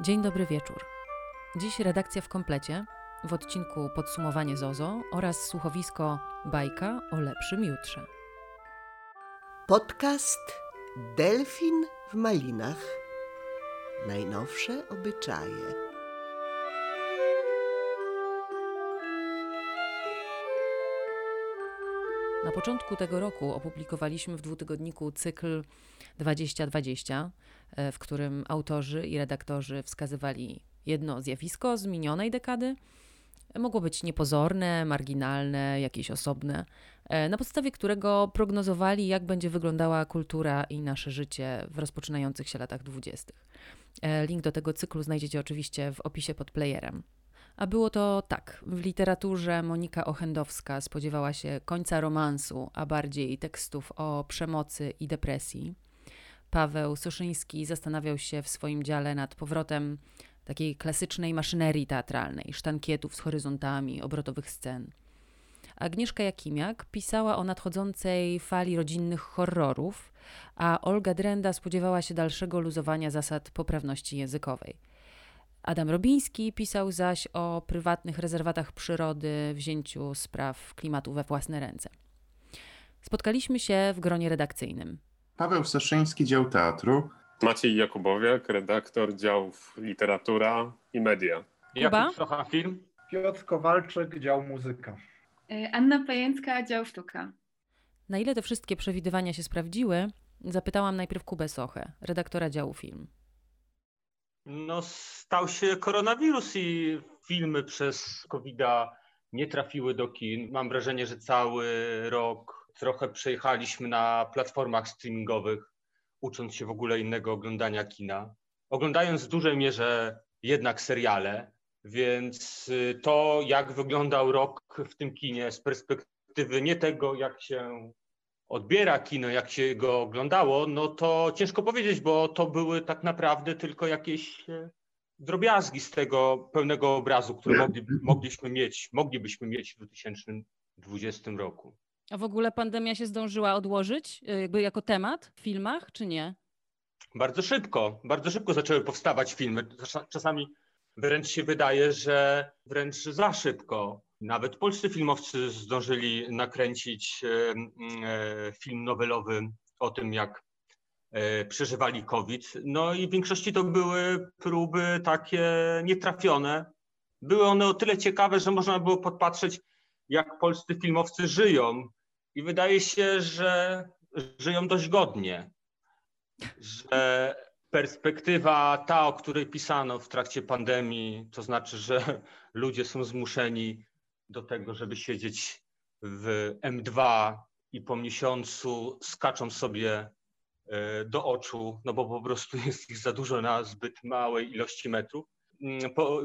Dzień dobry wieczór. Dziś redakcja w komplecie w odcinku Podsumowanie Zozo oraz słuchowisko Bajka o lepszym jutrze. Podcast Delfin w Malinach. Najnowsze obyczaje. Na początku tego roku opublikowaliśmy w dwutygodniku cykl 2020, e, w którym autorzy i redaktorzy wskazywali jedno zjawisko z minionej dekady. Mogło być niepozorne, marginalne, jakieś osobne, e, na podstawie którego prognozowali, jak będzie wyglądała kultura i nasze życie w rozpoczynających się latach dwudziestych. E, link do tego cyklu znajdziecie oczywiście w opisie pod playerem. A było to tak. W literaturze Monika Ochendowska spodziewała się końca romansu, a bardziej tekstów o przemocy i depresji. Paweł Suszyński zastanawiał się w swoim dziale nad powrotem takiej klasycznej maszynerii teatralnej, sztankietów z horyzontami, obrotowych scen. Agnieszka Jakimiak pisała o nadchodzącej fali rodzinnych horrorów, a Olga Drenda spodziewała się dalszego luzowania zasad poprawności językowej. Adam Robiński pisał zaś o prywatnych rezerwatach przyrody, wzięciu spraw klimatu we własne ręce. Spotkaliśmy się w gronie redakcyjnym. Paweł Soszyński, dział teatru. Maciej Jakubowiak, redaktor działów literatura i media. Kuba? Jakub Socha Film. Piotr Kowalczyk, dział muzyka. Y, Anna Pajęcka, dział sztuka. Na ile te wszystkie przewidywania się sprawdziły, zapytałam najpierw Kubę Sochę, redaktora działu film. No, stał się koronawirus i filmy przez covid nie trafiły do kin. Mam wrażenie, że cały rok trochę przejechaliśmy na platformach streamingowych, ucząc się w ogóle innego oglądania kina. Oglądając w dużej mierze jednak seriale, więc y, to, jak wyglądał rok w tym kinie z perspektywy nie tego, jak się odbiera kino, jak się go oglądało, no to ciężko powiedzieć, bo to były tak naprawdę tylko jakieś e, drobiazgi z tego pełnego obrazu, który mogli, mogliśmy mieć, moglibyśmy mieć w 2020 roku. A w ogóle pandemia się zdążyła odłożyć, y, jakby jako temat w filmach, czy nie? Bardzo szybko, bardzo szybko zaczęły powstawać filmy. Czas- Czasami wręcz się wydaje, że wręcz za szybko. Nawet polscy filmowcy zdążyli nakręcić e, e, film nowelowy o tym, jak e, przeżywali COVID. No i w większości to były próby takie nietrafione. Były one o tyle ciekawe, że można było podpatrzeć, jak polscy filmowcy żyją. I wydaje się, że żyją dość godnie. Że perspektywa ta, o której pisano w trakcie pandemii, to znaczy, że ludzie są zmuszeni do tego, żeby siedzieć w M2 i po miesiącu skaczą sobie e, do oczu, no bo po prostu jest ich za dużo na zbyt małej ilości metrów. Mm,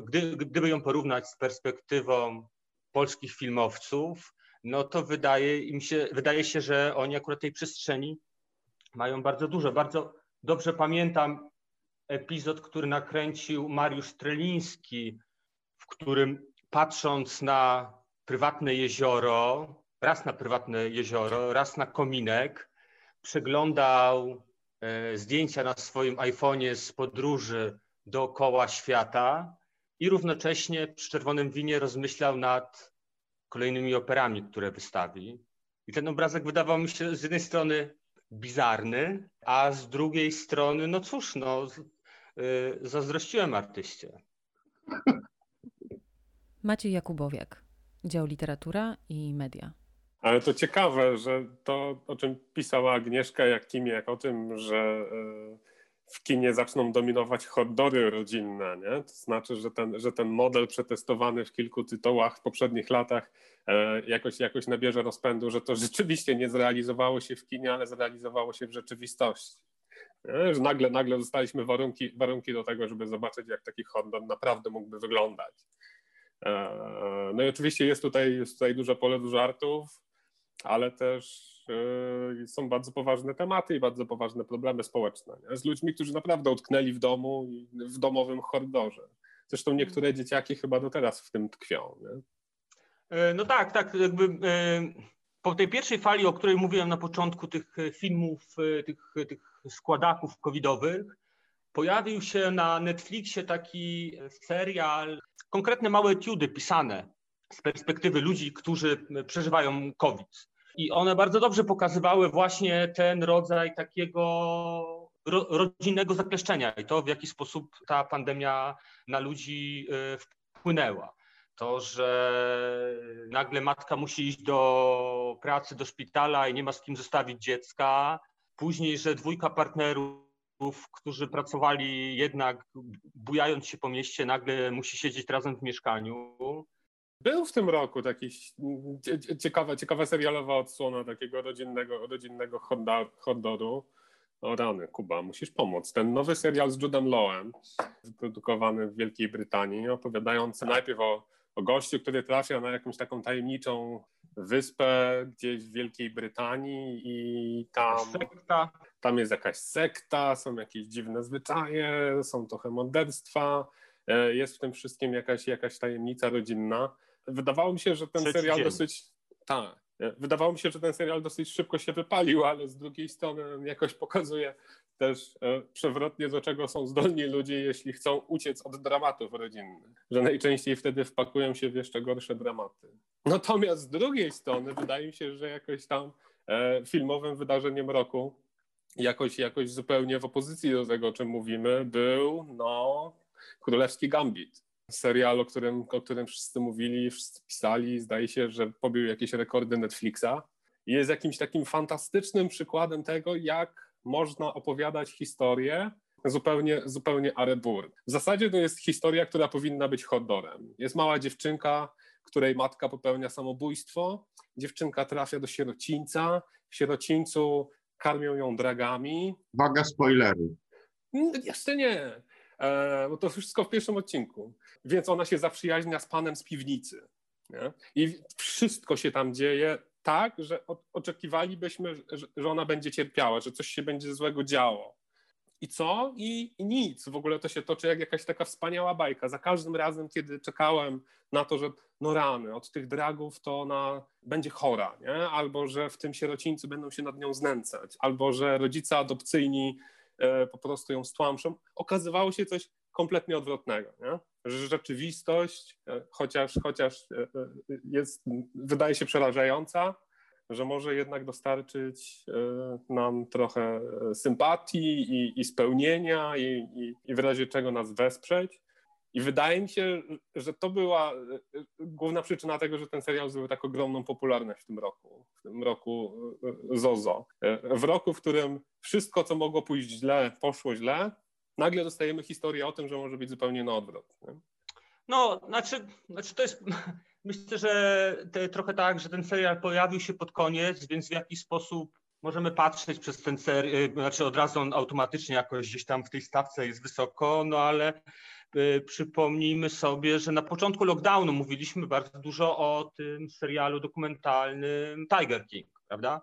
gdy, gdyby ją porównać z perspektywą polskich filmowców, no to wydaje im się, wydaje się, że oni akurat tej przestrzeni mają bardzo dużo. Bardzo dobrze pamiętam epizod, który nakręcił Mariusz Streliński, w którym patrząc na prywatne jezioro, raz na prywatne jezioro, raz na kominek, przeglądał e, zdjęcia na swoim iPhone'ie z podróży dookoła świata i równocześnie przy czerwonym winie rozmyślał nad kolejnymi operami, które wystawi. I ten obrazek wydawał mi się z jednej strony bizarny, a z drugiej strony, no cóż, no, y, zazdrościłem artyście. Maciej Jakubowiak, dział literatura i media. Ale to ciekawe, że to, o czym pisała Agnieszka Jakimiak, o tym, że e, w kinie zaczną dominować horrory rodzinne, nie? To znaczy, że ten, że ten model przetestowany w kilku tytułach w poprzednich latach e, jakoś, jakoś nabierze rozpędu, że to rzeczywiście nie zrealizowało się w kinie, ale zrealizowało się w rzeczywistości. Nie? Że nagle, nagle dostaliśmy warunki, warunki do tego, żeby zobaczyć, jak taki horror naprawdę mógłby wyglądać. E, No i oczywiście jest tutaj, jest tutaj duże pole do żartów, ale też e, są bardzo poważne tematy i bardzo poważne problemy społeczne. Nie? Z ludźmi, którzy naprawdę utknęli w domu i w domowym horrorze. Zresztą niektóre dzieciaki chyba do teraz w tym tkwią. Nie? E, No tak, tak, jakby e, po tej pierwszej fali, o której mówiłem na początku tych e, filmów, e, tych, tych składaków covidowych, pojawił się na Netflixie taki serial, konkretne małe etiudy pisane z perspektywy ludzi, którzy przeżywają COVID. I one bardzo dobrze pokazywały właśnie ten rodzaj takiego ro, rodzinnego zakleszczenia i to, w jaki sposób ta pandemia na ludzi y, wpłynęła. To, że nagle matka musi iść do pracy, do szpitala i nie ma z kim zostawić dziecka. Później, że dwójka partnerów, którzy pracowali jednak bujając się po mieście, nagle musi siedzieć razem w mieszkaniu. Był w tym roku taki ciekawa, ciekawa serialowa odsłona takiego rodzinnego, rodzinnego horroru. O rany, Kuba, musisz pomóc. Ten nowy serial z Judem Lowem, wyprodukowany w Wielkiej Brytanii, opowiadający najpierw o, o gościu, który trafia na jakąś taką tajemniczą wyspę gdzieś w Wielkiej Brytanii i tam, tam jest jakaś sekta, są jakieś dziwne zwyczaje, są trochę morderstwa, e, jest w tym wszystkim jakaś, jakaś tajemnica rodzinna. Wydawało mi się, że ten Trzeci serial dzień. dosyć. Tak. Wydawało mi się, że ten serial dosyć szybko się wypalił, ale z drugiej strony jakoś pokazuje też e, przewrotnie, do czego są zdolni ludzie, jeśli chcą uciec od dramatów rodzinnych, że najczęściej wtedy wpakują się w jeszcze gorsze dramaty. Natomiast z drugiej strony wydaje mi się, że jakoś tam e, filmowym wydarzeniem roku, jakoś, jakoś zupełnie w opozycji do tego, o czym mówimy, był no, Królewski Gambit serial, o którym, o którym wszyscy mówili, wszyscy pisali, zdaje się, że pobił jakieś rekordy Netflixa. Jest jakimś takim fantastycznym przykładem tego, jak można opowiadać historię zupełnie, zupełnie arebur. W zasadzie to jest historia, która powinna być horrorem. Jest mała dziewczynka, której matka popełnia samobójstwo. Dziewczynka trafia do sierocińca. W sierocińcu karmią ją dragami. Waga spoilery. No, jeszcze nie. E, bo to wszystko w pierwszym odcinku. Więc ona się zaprzyjaźnia z panem z piwnicy. Nie? I wszystko się tam dzieje tak, że oczekiwalibyśmy, że ona będzie cierpiała, że coś się będzie złego działo. I co? I, I, nic. W ogóle to się toczy jak jakaś taka wspaniała bajka. Za każdym razem, kiedy czekałem na to, że no rany, od tych dragów to ona będzie chora, nie? albo że w tym sierocińcu będą się nad nią znęcać, albo że rodzice adopcyjni E, po prostu ją stłamszą, okazywało się coś kompletnie odwrotnego. Nie? Rzeczywistość, e, chociaż, chociaż e, jest, wydaje się przerażająca, że może jednak dostarczyć nam trochę sympatii i, i spełnienia i, i, i w razie czego nas wesprzeć. I wydaje mi się, że to była główna przyczyna tego, że ten serial zdobył tak ogromną popularność w tym roku, w tym roku Zozo. W roku, w którym wszystko, co mogło pójść źle, poszło źle, nagle dostajemy historię o tym, że może być zupełnie na odwrót. Nie? No, znaczy, znaczy to jest, myślę, że te, trochę tak, że ten serial pojawił się pod koniec, więc w jakiś sposób możemy patrzeć przez ten serial, znaczy od razu on automatycznie jakoś gdzieś tam w tej stawce jest wysoko, no ale y, przypomnijmy sobie, że na początku lockdownu mówiliśmy bardzo dużo o tym serialu dokumentalnym Tiger King, prawda?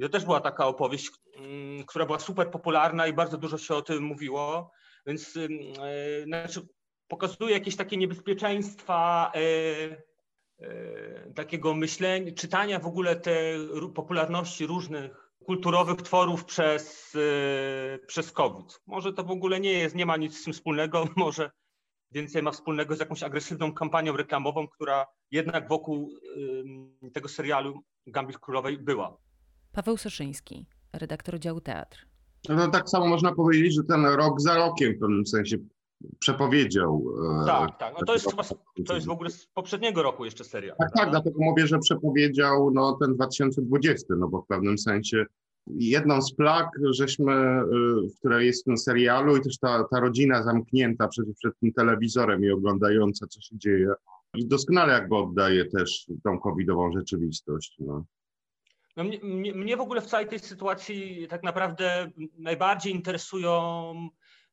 I to też była taka opowieść, mm, która była super popularna i bardzo dużo się o tym mówiło, więc e, znaczy, pokazuje jakieś takie niebezpieczeństwa e, e, takiego myślenia, czytania w ogóle tej popularności różnych kulturowych tworów przez, przez COVID. Może to w ogóle nie jest, nie ma nic z tym wspólnego, może więcej ma wspólnego z jakąś agresywną kampanią reklamową, która jednak wokół tego serialu Gambit Królowej była. Paweł Soszyński, redaktor działu Teatr. No to tak samo można powiedzieć, że ten rok za rokiem w pewnym sensie przepowiedział. E, tak, tak. No to jest chyba, to jest w ogóle z poprzedniego roku jeszcze seria. Tak, tak, dlatego mówię, że przepowiedział no, ten 2020, no bo w pewnym sensie jedną z plag, żeśmy, e, w której jest w tym serialu i też ta, ta rodzina zamknięta przed, przed tym telewizorem i oglądająca, co się dzieje, i doskonale jakby oddaje też tą covidową rzeczywistość. No. No mnie, mnie, w ogóle w całej tej sytuacji tak naprawdę najbardziej interesują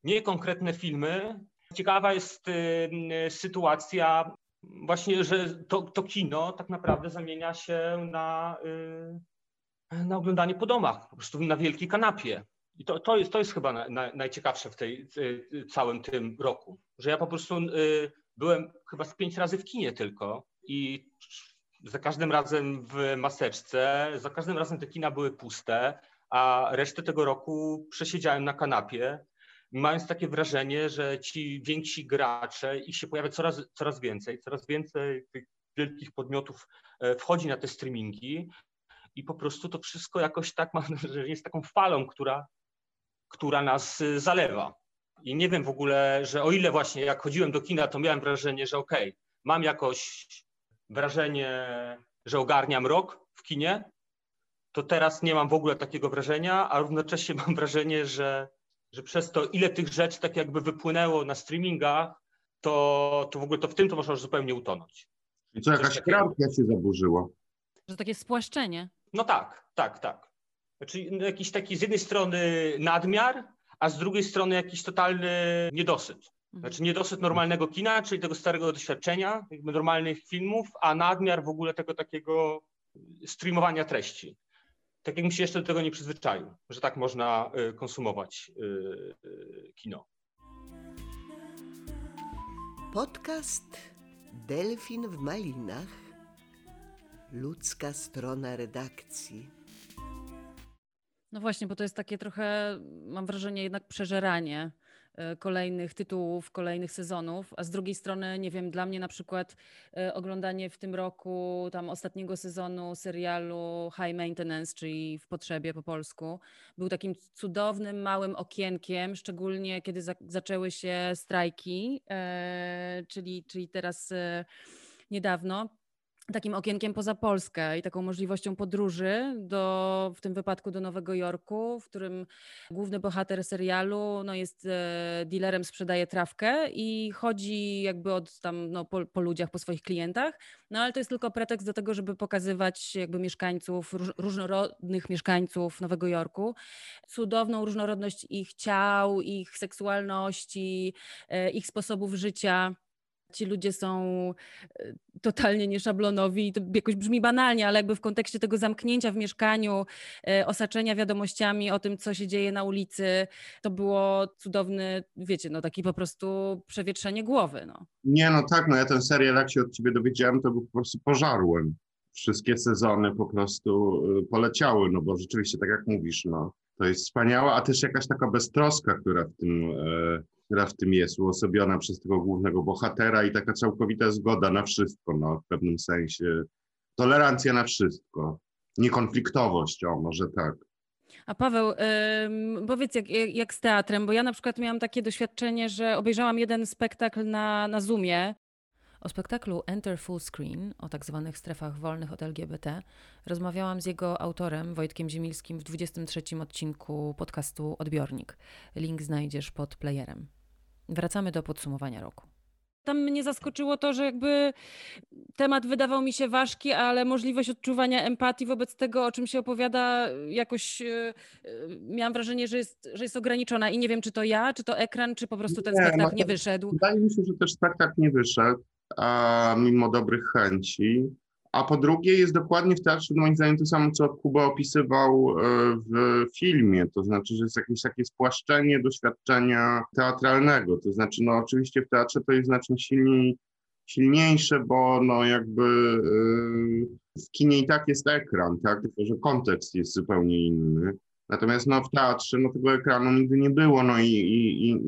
nie konkretne filmy. Ciekawa jest y, sytuacja właśnie, że to, to kino tak naprawdę zamienia się na, y, na oglądanie po domach, po prostu na wielkiej kanapie. I to, to, jest, to jest chyba na, na, najciekawsze w tej y, całym tym roku, że ja po prostu y, byłem chyba z pięć razy w kinie tylko i za każdym razem w maseczce, za każdym razem te kina były puste, a resztę tego roku przesiedziałem na kanapie mając takie wrażenie, że ci więksi gracze, ich się pojawia coraz, coraz więcej, coraz więcej tych wielkich podmiotów e, wchodzi na te streamingi i po prostu to wszystko jakoś tak mam wrażenie jest taką falą, która, która nas e, zalewa. I nie wiem w ogóle, że o ile właśnie jak chodziłem do kina, to miałem wrażenie, że okej, okay, mam jakoś wrażenie, że ogarniam rok w kinie, to teraz nie mam w ogóle takiego wrażenia, a równocześnie mam wrażenie, że, że przez to, ile tych rzeczy tak jakby wypłynęło na streamingach, to, to w ogóle to w tym to można zupełnie utonąć. I co, jakaś krawka się zaburzyła? Że takie spłaszczenie. No tak, tak, tak. Znaczy no jakiś taki z jednej strony nadmiar, a z drugiej strony jakiś totalny niedosyt. Mhm. Znaczy niedosyt normalnego kina, czyli tego starego doświadczenia, jakby normalnych filmów, a nadmiar w ogóle tego takiego streamowania treści. Tak jak mi się jeszcze do tego nie przyzwyczaił, że tak można y, konsumować y, kino. Podcast Delfin w Malinach. Ludzka strona redakcji. No właśnie, bo to jest takie trochę, mam wrażenie, jednak przeżeranie kolejnych tytułów, kolejnych sezonów, a z drugiej strony, nie wiem, dla mnie na przykład e, oglądanie w tym roku tam ostatniego sezonu serialu High Maintenance, czyli w potrzebie po polsku, był takim cudownym, małym okienkiem, szczególnie kiedy za zaczęły się strajki, e, czyli, czyli teraz niedawno takim okienkiem poza Polskę i taką możliwością podróży do, w tym wypadku do Nowego Jorku, w którym główny bohater serialu no, jest e, dealerem, sprzedaje trawkę i chodzi jakby od tam no, po, po, ludziach, po swoich klientach, no ale to jest tylko pretekst do tego, żeby pokazywać jakby mieszkańców, róż, różnorodnych mieszkańców Nowego Jorku, cudowną różnorodność ich ciał, ich seksualności, e, ich sposobów życia ci ludzie są e, totalnie nieszablonowi to jakoś brzmi banalnie, ale jakby w kontekście tego zamknięcia w mieszkaniu, e, osaczenia wiadomościami o tym, co się dzieje na ulicy, to było cudowny, wiecie, no taki po prostu przewietrzenie głowy. No. Nie, no tak, no ja ten serial, jak się od ciebie dowiedziałem, to po prostu pożarłem. Wszystkie sezony po prostu e, poleciały, no bo rzeczywiście, tak jak mówisz, no to jest wspaniałe, a też jakaś taka beztroska, która w tym która w tym jest uosobiona przez tego głównego bohatera i taka całkowita zgoda na wszystko, no, w pewnym sensie. Tolerancja na wszystko. Niekonfliktowość, o może tak. A Paweł, powiedz jak, jak z teatrem, bo ja na przykład miałam takie doświadczenie, że obejrzałam jeden spektakl na, na Zoomie o spektaklu Enter Full Screen, o tak zwanych strefach wolnych od LGBT, rozmawiałam z jego autorem, Wojtkiem Ziemilskim, w 23 odcinku podcastu Odbiornik. Link znajdziesz pod playerem. Wracamy do podsumowania roku. Tam mnie zaskoczyło to, że jakby temat wydawał mi się ważki, ale możliwość odczuwania empatii wobec tego, o czym się opowiada, jakoś yy, miałam wrażenie, że jest, że jest ograniczona. I nie wiem, czy to ja, czy to ekran, czy po prostu ten nie, spektakl nie wyszedł. Wydaje mi się, że też spektakl nie wyszedł, a mimo dobrych chęci. A po drugie jest dokładnie w teatrze, moim zdaniem, to samo, co Kuba opisywał e, w filmie, to znaczy, że jest jakieś takie spłaszczenie doświadczenia teatralnego, to znaczy, no oczywiście w teatrze to jest znacznie silniej, silniejsze, bo no jakby e, w kinie i tak jest ekran, tak, tylko że kontekst jest zupełnie inny. Natomiast no w teatrze no tego ekranu nigdy nie było, no i, i, i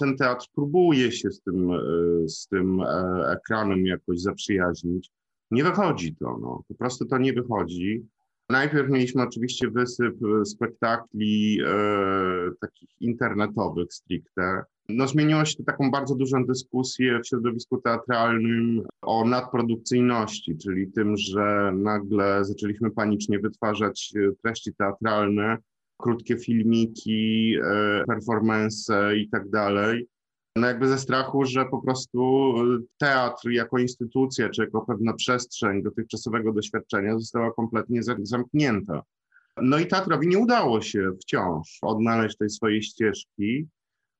ten teatr próbuje się z tym, e, z tym ekranem jakoś zaprzyjaźnić. Nie wychodzi to, no. po prostu to nie wychodzi. Najpierw mieliśmy oczywiście wysyp e, spektakli e, takich internetowych stricte. No, zmieniło się to taką bardzo dużą dyskusję w środowisku teatralnym o nadprodukcyjności, czyli tym, że nagle zaczęliśmy panicznie wytwarzać e, treści teatralne, krótkie filmiki, e, performance i tak dalej no jakby ze strachu, że po prostu teatr jako instytucja, czy jako pewna przestrzeń dotychczasowego doświadczenia została kompletnie zamknięta. No i teatrowi nie udało się wciąż odnaleźć tej swojej ścieżki,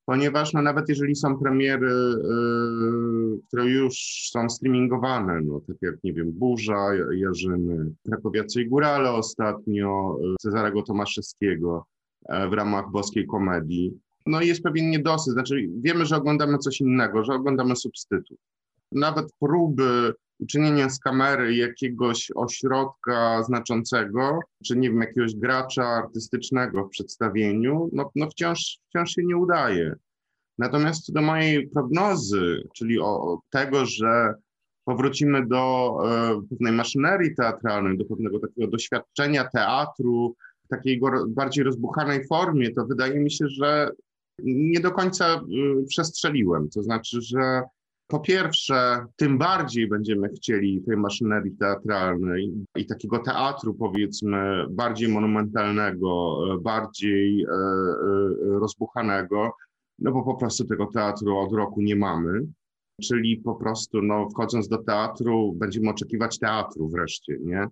ponieważ no nawet jeżeli są premiery, yy, które już są streamingowane, no tak jak, nie wiem, Burza, Jarzyny, Krakowiacy i Górale ostatnio, yy, Cezarego Tomaszewskiego yy, w ramach Boskiej Komedii, no jest pewien niedosyt. Znaczy, wiemy, że oglądamy coś innego, że oglądamy substytut. Nawet próby uczynienia z kamery jakiegoś ośrodka znaczącego, czy nie wiem, jakiegoś gracza artystycznego w przedstawieniu, no, no wciąż, wciąż się nie udaje. Natomiast do mojej prognozy, czyli o tego, że powrócimy do e, pewnej maszynerii teatralnej, do pewnego takiego doświadczenia teatru w takiej bardziej rozbuchanej formie, to wydaje mi się, że nie do końca e, przestrzeliłem. To znaczy, że po pierwsze, tym bardziej będziemy chcieli tej maszynerii teatralnej i takiego teatru, powiedzmy, bardziej monumentalnego, e, bardziej rozbuchanego, no bo po prostu tego teatru od roku nie mamy. Czyli po prostu, no, wchodząc do teatru, będziemy oczekiwać teatru wreszcie, nie?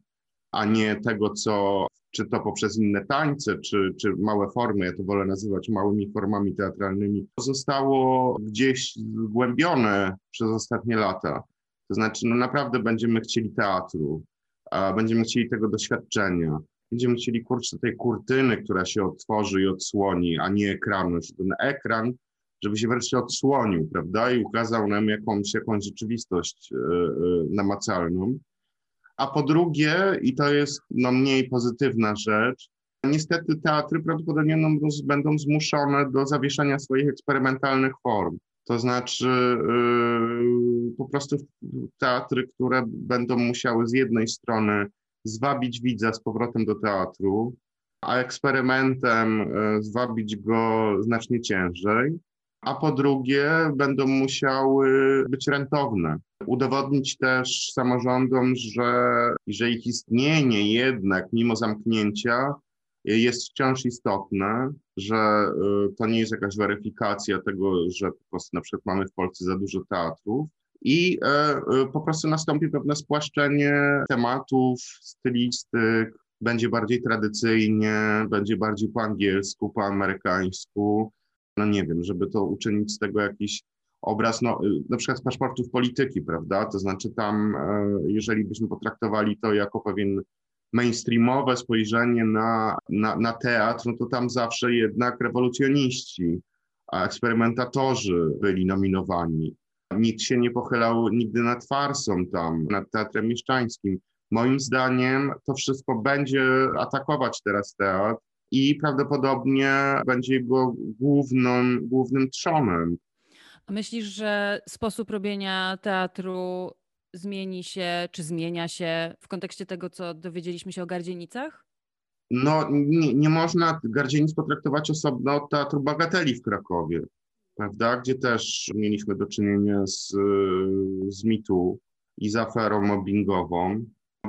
A nie tego, co, czy to poprzez inne tańce, czy, czy małe formy, ja to wolę nazywać małymi formami teatralnymi, zostało gdzieś zgłębione przez ostatnie lata. To znaczy, no naprawdę będziemy chcieli teatru, będziemy chcieli tego doświadczenia, będziemy chcieli kurczę tej kurtyny, która się otworzy i odsłoni, a nie ekranu. Ten ekran żeby się wreszcie odsłonił, prawda, i ukazał nam jakąś, jakąś rzeczywistość e, e, namacalną. A po drugie, i to jest no, mniej pozytywna rzecz, niestety teatry prawdopodobnie będą, zmuszone do zawieszenia swoich eksperymentalnych form. To znaczy yy, po prostu teatry, które będą musiały z jednej strony zwabić widza z powrotem do teatru, a eksperymentem yy, zwabić go znacznie ciężej a po drugie będą musiały być rentowne. Udowodnić też samorządom, że, że ich istnienie jednak mimo zamknięcia jest wciąż istotne, że y, to nie jest jakaś weryfikacja tego, że po prostu na przykład mamy w Polsce za dużo teatrów i e, y, po prostu nastąpi pewne spłaszczenie tematów, stylistyk, będzie bardziej tradycyjnie, będzie bardziej po angielsku, po amerykańsku, no nie wiem, żeby to uczynić z tego jakiś obraz, no, y, na przykład z paszportów polityki, prawda? To znaczy tam, e, jeżeli byśmy potraktowali to jako pewien mainstreamowe spojrzenie na, na, na teatr, no to tam zawsze jednak rewolucjoniści, eksperymentatorzy byli nominowani. Nikt się nie pochylał nigdy nad farsą tam, nad teatrem mieszczańskim. Moim zdaniem to wszystko będzie atakować teraz teatr, i prawdopodobnie będzie jego główną, głównym trzonem. Myślisz, że sposób robienia teatru zmieni się, czy zmienia się w kontekście tego, co dowiedzieliśmy się o Gardzienicach? No, nie, nie można Gardzienic potraktować osobno od Teatru Bagateli w Krakowie, prawda? Gdzie też mieliśmy do czynienia z, z mitu i z aferą mobbingową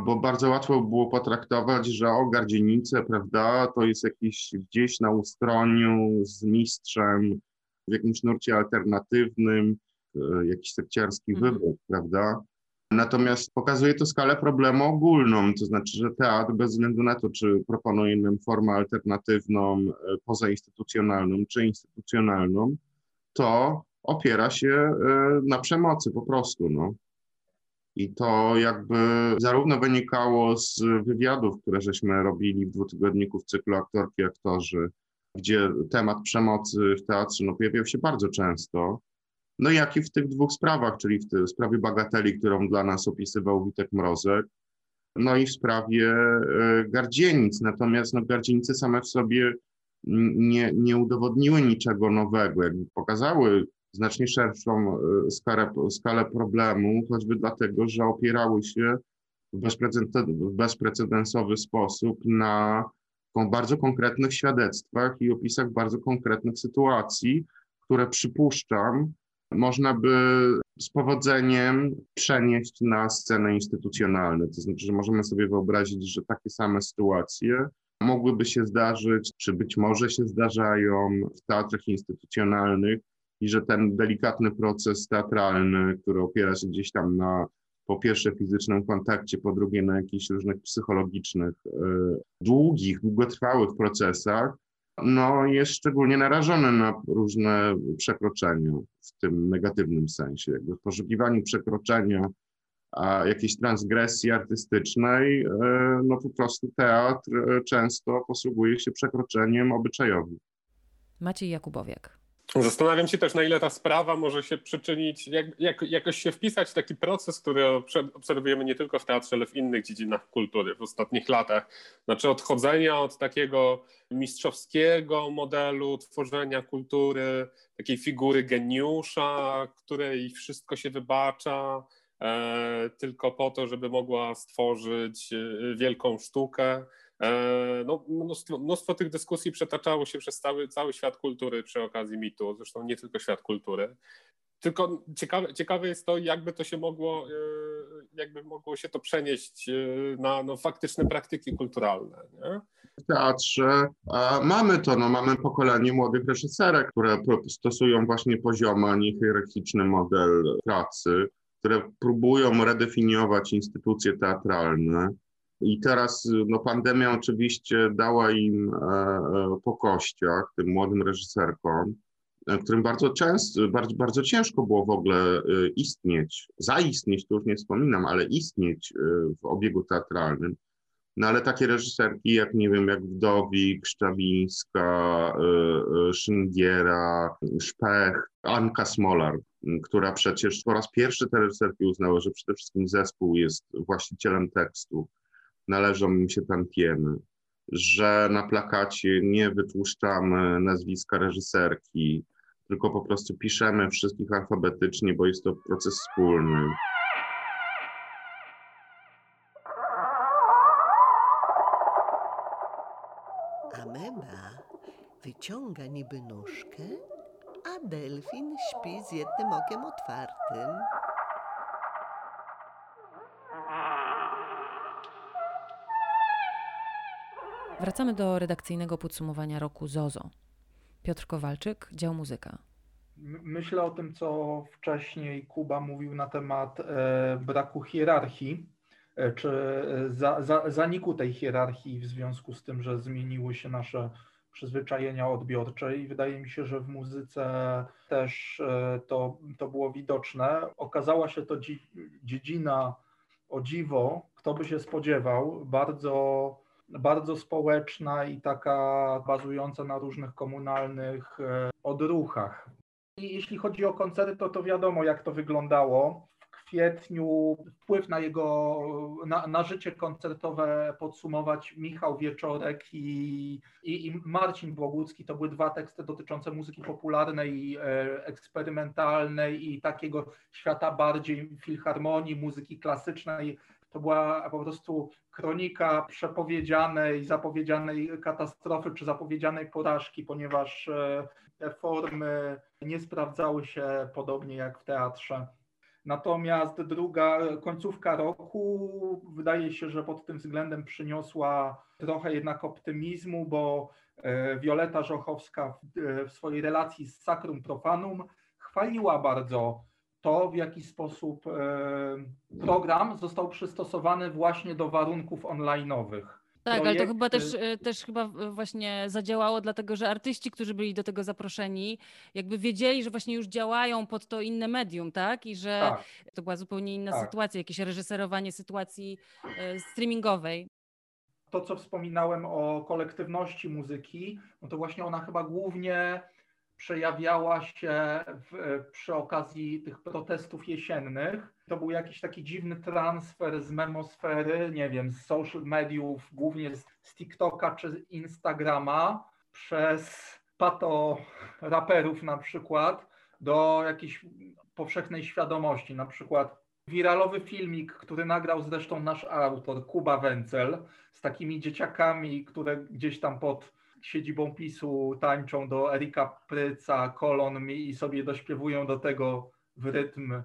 bo bardzo łatwo było potraktować, że o Gardzienice, prawda, to jest jakiś gdzieś na ustroniu z mistrzem w jakimś nurcie alternatywnym, e, jakiś sekciarski mhm. wybór, prawda. Natomiast pokazuje to skalę problemu ogólną, to znaczy, że teatr bez względu na to, czy proponuje nam formę alternatywną, e, pozainstytucjonalną, czy instytucjonalną, to opiera się e, na przemocy po prostu, no. I to jakby zarówno wynikało z wywiadów, które żeśmy robili w dwutygodniku w cyklu Aktorki, Aktorzy, gdzie temat przemocy w teatrze no, pojawiał się bardzo często, no jak i w tych dwóch sprawach, czyli w sprawie bagateli, którą dla nas opisywał Witek Mrozek, no i w sprawie e, gardzienic. Natomiast no, gardzienice same w sobie nie, nie udowodniły niczego nowego, pokazały znacznie szerszą e, skalę, skalę problemu, choćby dlatego, że opierały się w bezprecedensowy sposób na bardzo konkretnych świadectwach i opisach bardzo konkretnych sytuacji, które przypuszczam, można by z powodzeniem przenieść na sceny instytucjonalne. To znaczy, że możemy sobie wyobrazić, że takie same sytuacje mogłyby się zdarzyć, czy być może się zdarzają w teatrach instytucjonalnych, i że ten delikatny proces teatralny, który opiera się gdzieś tam na po pierwsze fizycznym kontakcie, po drugie na jakichś różnych psychologicznych, y, długich, długotrwałych procesach, no jest szczególnie narażony na różne przekroczenia w tym negatywnym sensie. Jakby w poszukiwaniu przekroczenia a jakiejś transgresji artystycznej, y, no po prostu teatr y, często posługuje się przekroczeniem obyczajowym. Maciej Jakubowiak. Zastanawiam się też, na ile ta sprawa może się przyczynić, jak, jak, jakoś się wpisać w taki proces, który obserwujemy nie tylko w teatrze, ale w innych dziedzinach kultury w ostatnich latach. Znaczy odchodzenia od takiego mistrzowskiego modelu tworzenia kultury, takiej figury geniusza, której wszystko się wybacza, e, tylko po to, żeby mogła stworzyć e, wielką sztukę no, mnóstwo, mnóstwo tych dyskusji przetaczało się przez cały, cały świat kultury przy okazji mitu, zresztą nie tylko świat kultury. Tylko ciekawe, ciekawe jest to, jakby to się mogło, e, jakby mogło się to przenieść e, na no, faktyczne praktyki kulturalne. Nie? W teatrze mamy to, no, mamy pokolenie młodych reżyserek, które stosują właśnie poziomy, a nie hierarchiczny model pracy, które próbują redefiniować instytucje teatralne i teraz no, pandemia oczywiście dała im e, e, po kościach, tym młodym reżyserkom, e, którym bardzo często, bardzo, bardzo ciężko było w ogóle istnieć, zaistnieć, to już nie wspominam, ale istnieć w obiegu teatralnym. No ale takie reżyserki jak, nie wiem, jak Wdowik, Szczawińska, Szyngiera, Szpech, Anka Smolar, która przecież po raz pierwszy te reżyserki uznały, że przede wszystkim zespół jest właścicielem tekstu należą im się tantiemy, że na plakacie nie wytłuszczamy nazwiska reżyserki, tylko po prostu piszemy wszystkich alfabetycznie, bo jest to proces wspólny. Ameba wyciąga niby nóżkę, a delfin śpi z jednym okiem otwartym. Wracamy do redakcyjnego podsumowania roku ZOZO. Piotr Kowalczyk, dział muzyka. Myślę o tym, co wcześniej Kuba mówił na temat e, braku hierarchii, e, czy za, za, zaniku tej hierarchii w związku z tym, że zmieniły się nasze przyzwyczajenia odbiorcze i wydaje mi się, że w muzyce też e, to, to było widoczne. Okazała się to dziedzina o dziwo, kto by się spodziewał, bardzo bardzo społeczna i taka bazująca na różnych komunalnych e, odruchach. I jeśli chodzi o koncerty, to, to wiadomo, jak to wyglądało. W kwietniu wpływ na jego, na, na życie koncertowe podsumować Michał Wieczorek i, i, i Marcin Bogucki. To były dwa teksty dotyczące muzyki popularnej, e, eksperymentalnej i takiego świata bardziej filharmonii, muzyki klasycznej, to była po prostu kronika przepowiedzianej, zapowiedzianej katastrofy czy zapowiedzianej porażki, ponieważ e, te formy nie sprawdzały się podobnie jak w teatrze. Natomiast druga końcówka roku wydaje się, że pod tym względem przyniosła trochę jednak optymizmu, bo e, Wioleta Żochowska w, w swojej relacji z Sacrum Profanum chwaliła bardzo to, w jaki sposób e, program został przystosowany właśnie do warunków online'owych. Tak, ale to chyba też, e, też chyba właśnie zadziałało, dlatego że artyści, którzy byli do tego zaproszeni, jakby wiedzieli, że właśnie już działają pod to inne medium, tak? I że tak. to była zupełnie inna tak. sytuacja, jakieś reżyserowanie sytuacji e, streamingowej. To, co wspominałem o kolektywności muzyki, no to właśnie ona chyba głównie przejawiała się w, przy okazji tych protestów jesiennych. To był jakiś taki dziwny transfer z memosfery, nie wiem, z social mediów, głównie z, z TikToka czy Instagrama, przez pato raperów na przykład, do jakiejś powszechnej świadomości. Na przykład wiralowy filmik, który nagrał zresztą nasz autor, Kuba Wencel, z takimi dzieciakami, które gdzieś tam pod siedzibą PiSu tańczą do Erika Pryca, Kolon i sobie dośpiewują do tego w rytm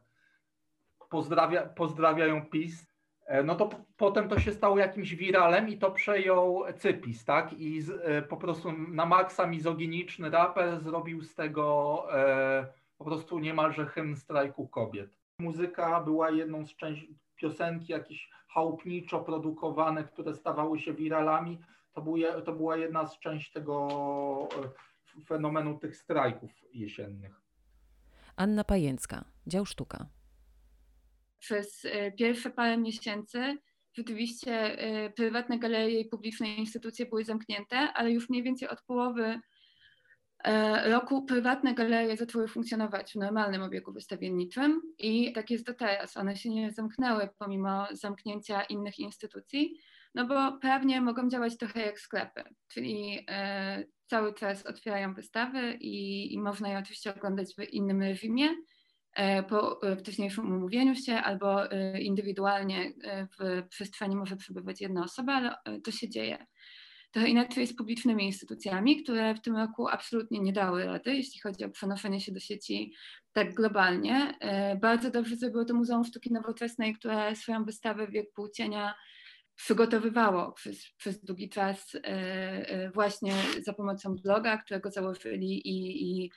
Pozdrawia, pozdrawiają PiS, e, no to potem to się stało jakimś wiralem i to przejął Cypis, tak? I z, e, po prostu na maksa mizoginiczny raper zrobił z tego e, po prostu niemalże hymn strajku kobiet. Muzyka była jedną z części piosenki, jakieś chałupniczo produkowane, które stawały się wiralami, to, był, to była jedna z części tego e, fenomenu tych strajków jesiennych. Anna Pajęcka, dział sztuka. Przez e, pierwsze parę miesięcy rzeczywiście e, prywatne galerie i publiczne instytucje były zamknięte, ale już mniej więcej od połowy roku prywatne galerie zaczęły funkcjonować w normalnym obiegu wystawienniczym i tak jest do teraz. One się nie zamknęły pomimo zamknięcia innych instytucji, no bo prawnie mogą działać trochę jak sklepy, czyli e, cały czas otwierają wystawy i, i można je oczywiście oglądać w innym reżimie, E, po e, wcześniejszym umówieniu się albo indywidualnie w przestrzeni może przebywać jedna osoba, ale to się dzieje. Trochę inaczej z publicznymi instytucjami, które w tym roku absolutnie nie dały rady, jeśli chodzi o przenoszenie się do sieci tak globalnie. Bardzo dobrze zrobiło to Muzeum Sztuki Nowoczesnej, które swoją wystawę Wiek Płócienia przygotowywało przez, przez długi czas właśnie za pomocą bloga, którego założyli i, i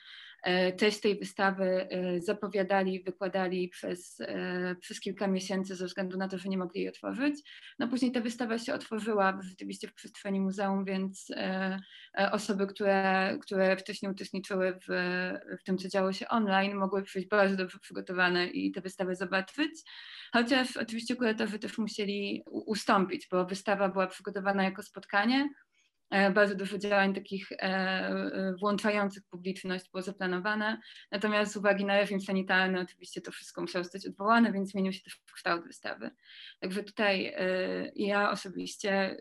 Treść tej wystawy e, zapowiadali, wykładali przez, e, przez kilka miesięcy ze względu na to, że nie mogli jej otworzyć. No później ta wystawa się otworzyła rzeczywiście w przestrzeni muzeum, więc e, osoby, które, które wcześniej uczestniczyły w, w tym, co działo się online, mogły przyjść bardzo dobrze przygotowane i tę wystawę zobaczyć. Chociaż oczywiście kuratorzy też musieli ustąpić, bo wystawa była przygotowana jako spotkanie, E, bardzo dużo działań takich e, e, włączających publiczność było zaplanowane. Natomiast z uwagi na reżim sanitarny oczywiście to wszystko musiało zostać odwołane, więc zmienił się też kształt wystawy. Także tutaj ja osobiście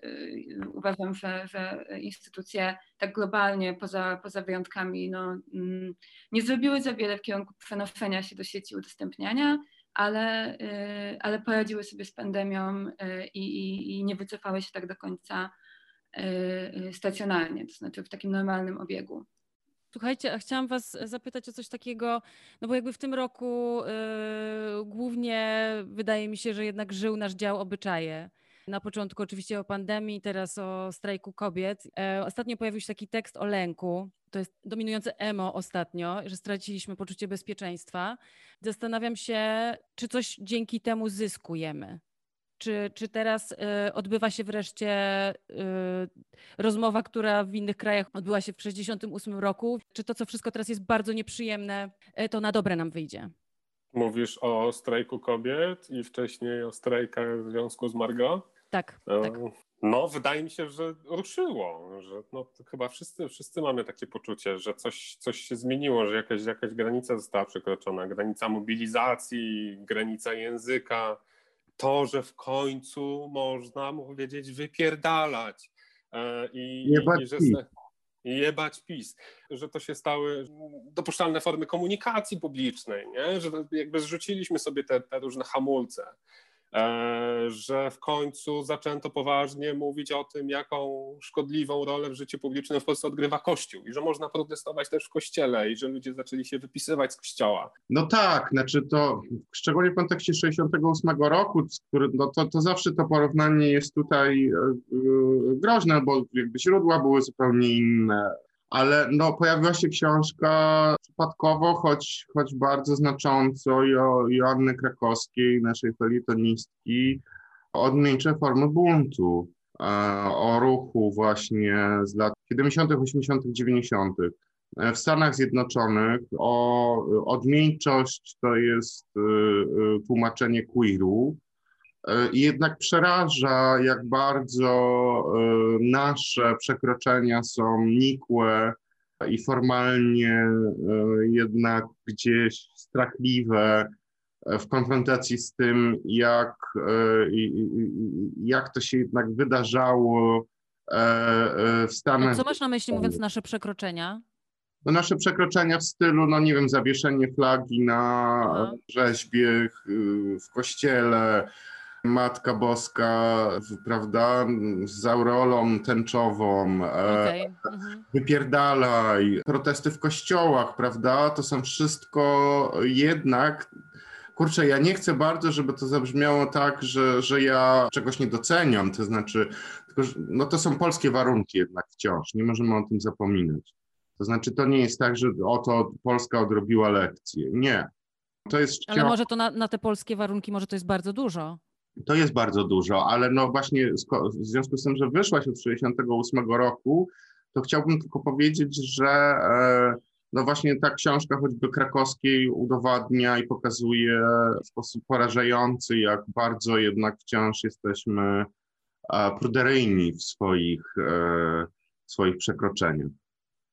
uważam, że, że instytucje tak globalnie, poza, poza wyjątkami, no, mm, nie zrobiły za wiele w kierunku przenoszenia się do sieci udostępniania, ale, ale poradziły sobie z pandemią i, i, i nie wycofały się tak do końca stacjonarnie, to znaczy w takim normalnym obiegu. Słuchajcie, a chciałam Was zapytać o coś takiego, no bo jakby w tym roku yy, głównie wydaje mi się, że jednak żył nasz dział obyczaje. Na początku oczywiście o pandemii, teraz o strajku kobiet. E, ostatnio pojawił się taki tekst o lęku. To jest dominujące emo ostatnio, że straciliśmy poczucie bezpieczeństwa. Zastanawiam się, czy coś dzięki temu zyskujemy. Czy, czy teraz y, odbywa się wreszcie y, rozmowa, która w innych krajach odbyła się w 1968 roku? Czy to, co wszystko teraz jest bardzo nieprzyjemne, y, to na dobre nam wyjdzie? Mówisz o strajku kobiet i wcześniej o strajkach w związku z Margot? Tak, no, tak. No, wydaje mi się, że ruszyło, że no, chyba wszyscy, wszyscy mamy takie poczucie, że coś, coś się zmieniło, że jakaś, jakaś granica została przekroczona, granica mobilizacji, granica języka, to, że w końcu można powiedzieć wypierdalać e, i, jebać i, że PiS. jebać PiS, że to się stały dopuszczalne formy komunikacji publicznej, nie? że jakby zrzuciliśmy sobie te, te różne hamulce. E, że w końcu zaczęto poważnie mówić o tym, jaką szkodliwą rolę w życiu publicznym w Polsce odgrywa Kościół i że można protestować też w Kościele i że ludzie zaczęli się wypisywać z Kościoła. No tak, znaczy to szczególnie w kontekście 68 roku, który, no to, to zawsze to porównanie jest tutaj yy, groźne, bo jakby źródła były zupełnie inne ale no, pojawiła się książka przypadkowo, choć, choć bardzo znacząco jo, Joanny Krakowskiej, naszej felietonistki, odmieńcze formy buntu, e, o ruchu właśnie z lat 70., 80., 90. W Stanach Zjednoczonych o odmieńczość to jest e, e, tłumaczenie queeru, jednak przeraża, jak bardzo e, nasze przekroczenia są nikłe i formalnie e, jednak gdzieś strachliwe w konfrontacji z tym, jak, e, jak to się jednak wydarzało w Stanach. Co masz na myśli mówiąc nasze przekroczenia? No nasze przekroczenia w stylu, no nie wiem, zawieszenie flagi na Aha. rzeźbie w kościele, Matka Boska, prawda, z aureolą tęczową, e, okay. mhm. wypierdalaj, protesty w kościołach, prawda, to są wszystko jednak kurczę, ja nie chcę bardzo, żeby to zabrzmiało tak, że, że ja czegoś nie doceniam, to znaczy, tylko, no to są polskie warunki jednak wciąż, nie możemy o tym zapominać. To znaczy, to nie jest tak, że oto Polska odrobiła lekcję. Nie. To jest wciąż... Ale może to na, na te polskie warunki, może to jest bardzo dużo. To jest bardzo dużo, ale no właśnie w związku z tym, że wyszłaś od 68 roku, to chciałbym tylko powiedzieć, że e, no właśnie ta książka choćby krakowskiej udowadnia i pokazuje w sposób porażający, jak bardzo jednak wciąż jesteśmy e, pruderyjni w swoich, e, w swoich przekroczeniach.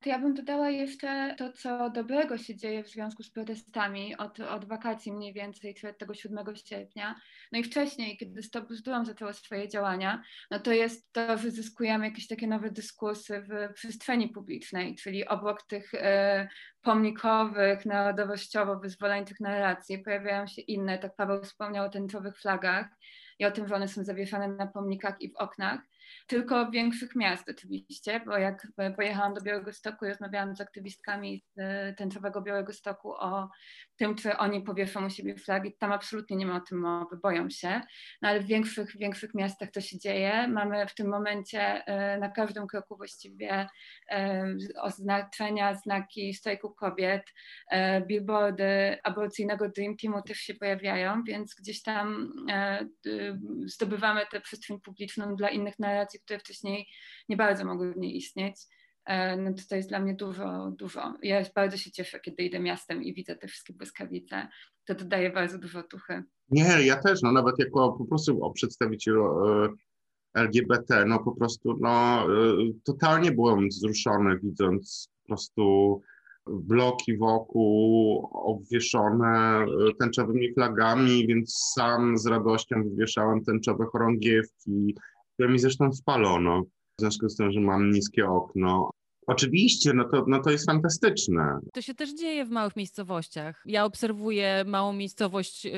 To ja bym dodała jeszcze to, co dobrego się dzieje w związku z protestami od, od wakacji mniej więcej, czyli tego 7 sierpnia. No i wcześniej, kiedy Stop Bzdurą zaczęło swoje działania, no to jest to, że zyskujemy jakieś takie nowe dyskursy w przestrzeni publicznej, czyli obok tych e, pomnikowych, narodowościowo-wyzwoleńczych narracji pojawiają się inne, tak Paweł wspomniał o tęczowych flagach i o tym, że one są zawieszane na pomnikach i w oknach tylko większych miast oczywiście, bo jak pojechałam do Białego Stoku i rozmawiałam z aktywistkami z e, tęczowego Białego Stoku o tym, czy oni powieszą u siebie flagi, tam absolutnie nie ma o tym mowy, boją się, no ale w większych, większych miastach to się dzieje. Mamy w tym momencie e, na każdym kroku właściwie e, oznaczenia, znaki strajku kobiet, billboardy aborcyjnego Dream Teamu też się pojawiają, więc gdzieś tam zdobywamy tę przestrzeń publiczną dla innych narracji, które wcześniej nie bardzo mogły w niej istnieć. E, no to, to jest dla mnie dużo, dużo. Ja bardzo się cieszę, kiedy idę miastem i widzę te wszystkie błyskawice. To dodaje bardzo dużo tuchy. Nie, ja też, no nawet jako po prostu o przedstawicielu e, LGBT, no po prostu no e, totalnie byłem wzruszony widząc po prostu bloki wokół obwieszone tęczowymi flagami, więc sam z radością wywieszałem tęczowe chorągiewki, które mi zresztą spalono, w związku z tym, że mam niskie okno. Oczywiście, no to, no to jest fantastyczne. To się też dzieje w małych miejscowościach. Ja obserwuję małą miejscowość y,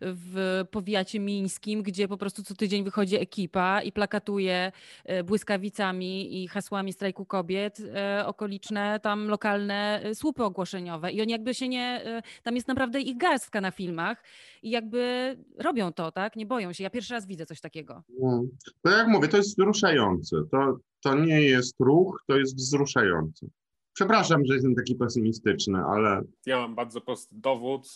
w powiacie mińskim, gdzie po prostu co tydzień wychodzi ekipa i plakatuje y, błyskawicami i hasłami strajku kobiet y, okoliczne, tam lokalne słupy ogłoszeniowe. I oni jakby się nie, tam jest naprawdę ich garstka na filmach i jakby robią to, tak? Nie boją się. Ja pierwszy raz widzę coś takiego. No. To jak mówię, to jest wzruszające. To, to nie jest ruch, to jest wzruszające. Przepraszam, że jestem taki pesymistyczny, ale. Ja mam bardzo prosty dowód,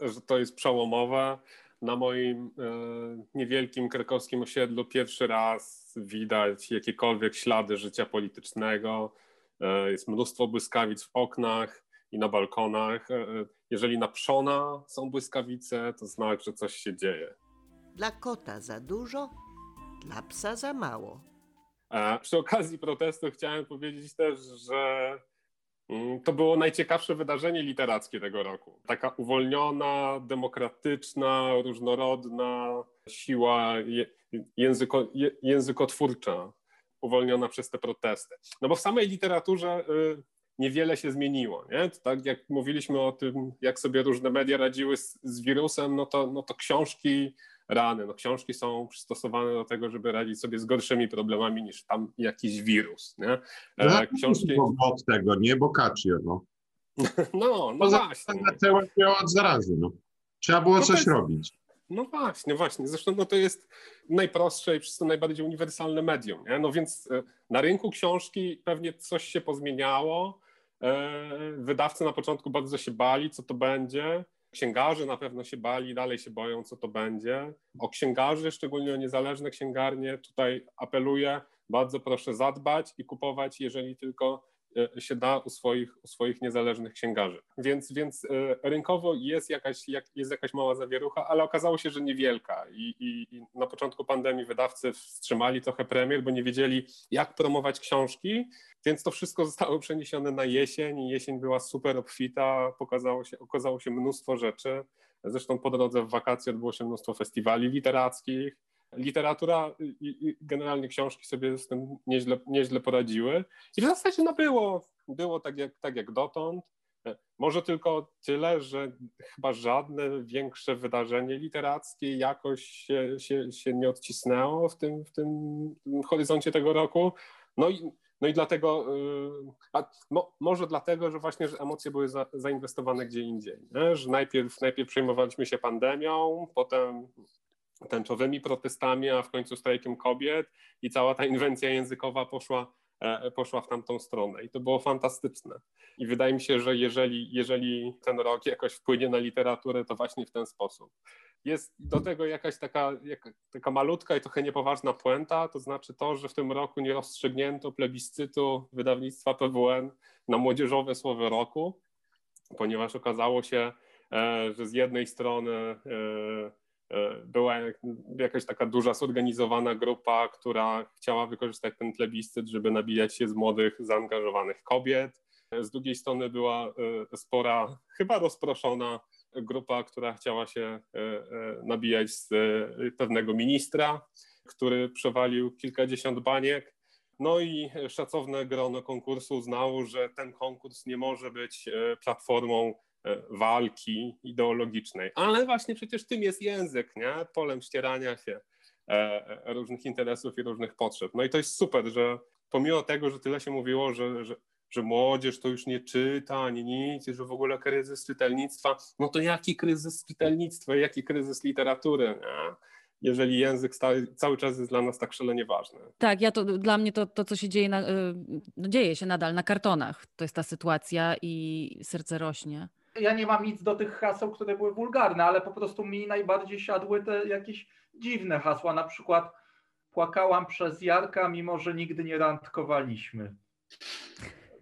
że to jest przełomowe. Na moim e, niewielkim krakowskim osiedlu pierwszy raz widać jakiekolwiek ślady życia politycznego. E, jest mnóstwo błyskawic w oknach i na balkonach. E, jeżeli na przona są błyskawice, to znak, że coś się dzieje. Dla kota za dużo, dla psa za mało. Przy okazji protestu chciałem powiedzieć też, że mm, to było najciekawsze wydarzenie literackie tego roku. Taka uwolniona, demokratyczna, różnorodna siła języko, językotwórcza, uwolniona przez te protesty. No bo w samej literaturze y, niewiele się zmieniło. Nie? tak jak mówiliśmy o tym, jak sobie różne media radziły z, z wirusem, no to, no to książki rany. No, książki są przystosowane do tego, żeby radzić sobie z gorszymi problemami niż tam jakiś wirus. Nie? E, no, książki... Od tego, nie Boccaccio. No, no, no właśnie. Zaczęła się od zarazy. No. Trzeba było no coś jest... robić. No właśnie, właśnie. Zresztą no to jest najprostsze i przez to najbardziej uniwersalne medium. Nie? No więc e, na rynku książki pewnie coś się pozmieniało. E, wydawcy na początku bardzo się bali, co to będzie. Księgarze na pewno się bali, dalej się boją, co to będzie. O księgarzy, szczególnie o niezależne księgarnie, tutaj apeluję, bardzo proszę zadbać i kupować, jeżeli tylko się da u swoich, u swoich niezależnych księgarzy. Więc, więc e, rynkowo jest jakaś, jest jakaś mała zawierucha, ale okazało się, że niewielka. I, i, I na początku pandemii wydawcy wstrzymali trochę premier, bo nie wiedzieli, jak promować książki, więc to wszystko zostało przeniesione na jesień jesień była super obfita, pokazało się, okazało się mnóstwo rzeczy. Zresztą po drodze w wakacje odbyło się mnóstwo festiwali literackich. Literatura i, generalnie książki sobie z tym nieźle, nieźle poradziły. I w zasadzie no było, było tak, jak, tak jak dotąd. Może tylko tyle, że chyba żadne większe wydarzenie literackie jakoś się, się, się nie odcisnęło w tym, w tym horyzoncie tego roku. No i no i dlatego, y, a mo, może dlatego, że właśnie że emocje były za, zainwestowane gdzie indziej. Nie? Że najpierw, najpierw przejmowaliśmy się pandemią, potem tęczowymi protestami, a w końcu strajkiem kobiet i cała ta inwencja językowa poszła E, poszła w tamtą stronę i to było fantastyczne. I wydaje mi się, że jeżeli, jeżeli ten rok jakoś wpłynie na literaturę, to właśnie w ten sposób. Jest do tego jakaś taka, taka malutka i trochę niepoważna puenta, to znaczy to, że w tym roku nie rozstrzygnięto plebiscytu wydawnictwa PWN na młodzieżowe słowo roku, ponieważ okazało się, e, że z jednej strony e, była jakaś taka duża zorganizowana grupa, która chciała wykorzystać ten plebiscyt, żeby nabijać się z młodych, zaangażowanych kobiet. Z drugiej strony była spora, chyba rozproszona grupa, która chciała się nabijać z pewnego ministra, który przewalił kilkadziesiąt baniek. No i szacowne grono konkursu uznało, że ten konkurs nie może być e, platformą e, walki ideologicznej. Ale właśnie przecież tym jest język, nie? polem ścierania się e, różnych interesów i różnych potrzeb. No i to jest super, że pomimo tego, że tyle się mówiło, że, że, że młodzież to już nie czyta ani nic, że w ogóle kryzys czytelnictwa, no to jaki kryzys czytelnictwa, jaki kryzys literatury? Nie? jeżeli język stały, cały czas jest dla nas tak szalenie ważny. Tak, ja to, dla mnie to, to co się dzieje, na, y, no dzieje się nadal na kartonach. To jest ta sytuacja i serce rośnie. Ja nie mam nic do tych haseł, które były wulgarne, ale po prostu mi najbardziej siadły te jakieś dziwne hasła. Na przykład płakałam przez Jarka, mimo że nigdy nie randkowaliśmy.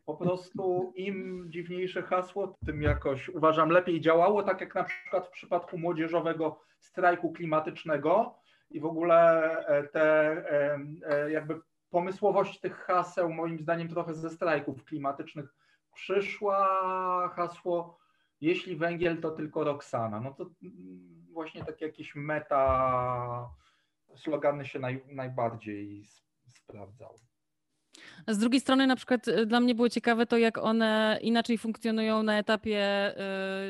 Po prostu im dziwniejsze hasło, tym jakoś uważam lepiej działało, tak jak na przykład w przypadku młodzieżowego strajku klimatycznego i w ogóle e, te e, e, jakby pomysłowość tych haseł moim zdaniem trochę ze strajków klimatycznych przyszła hasło jeśli węgiel to tylko Roxana. No to mm, właśnie takie jakieś meta slogany się naj, najbardziej sprawdzały. Z drugiej strony, na przykład y, dla mnie było ciekawe to, jak one inaczej funkcjonują na etapie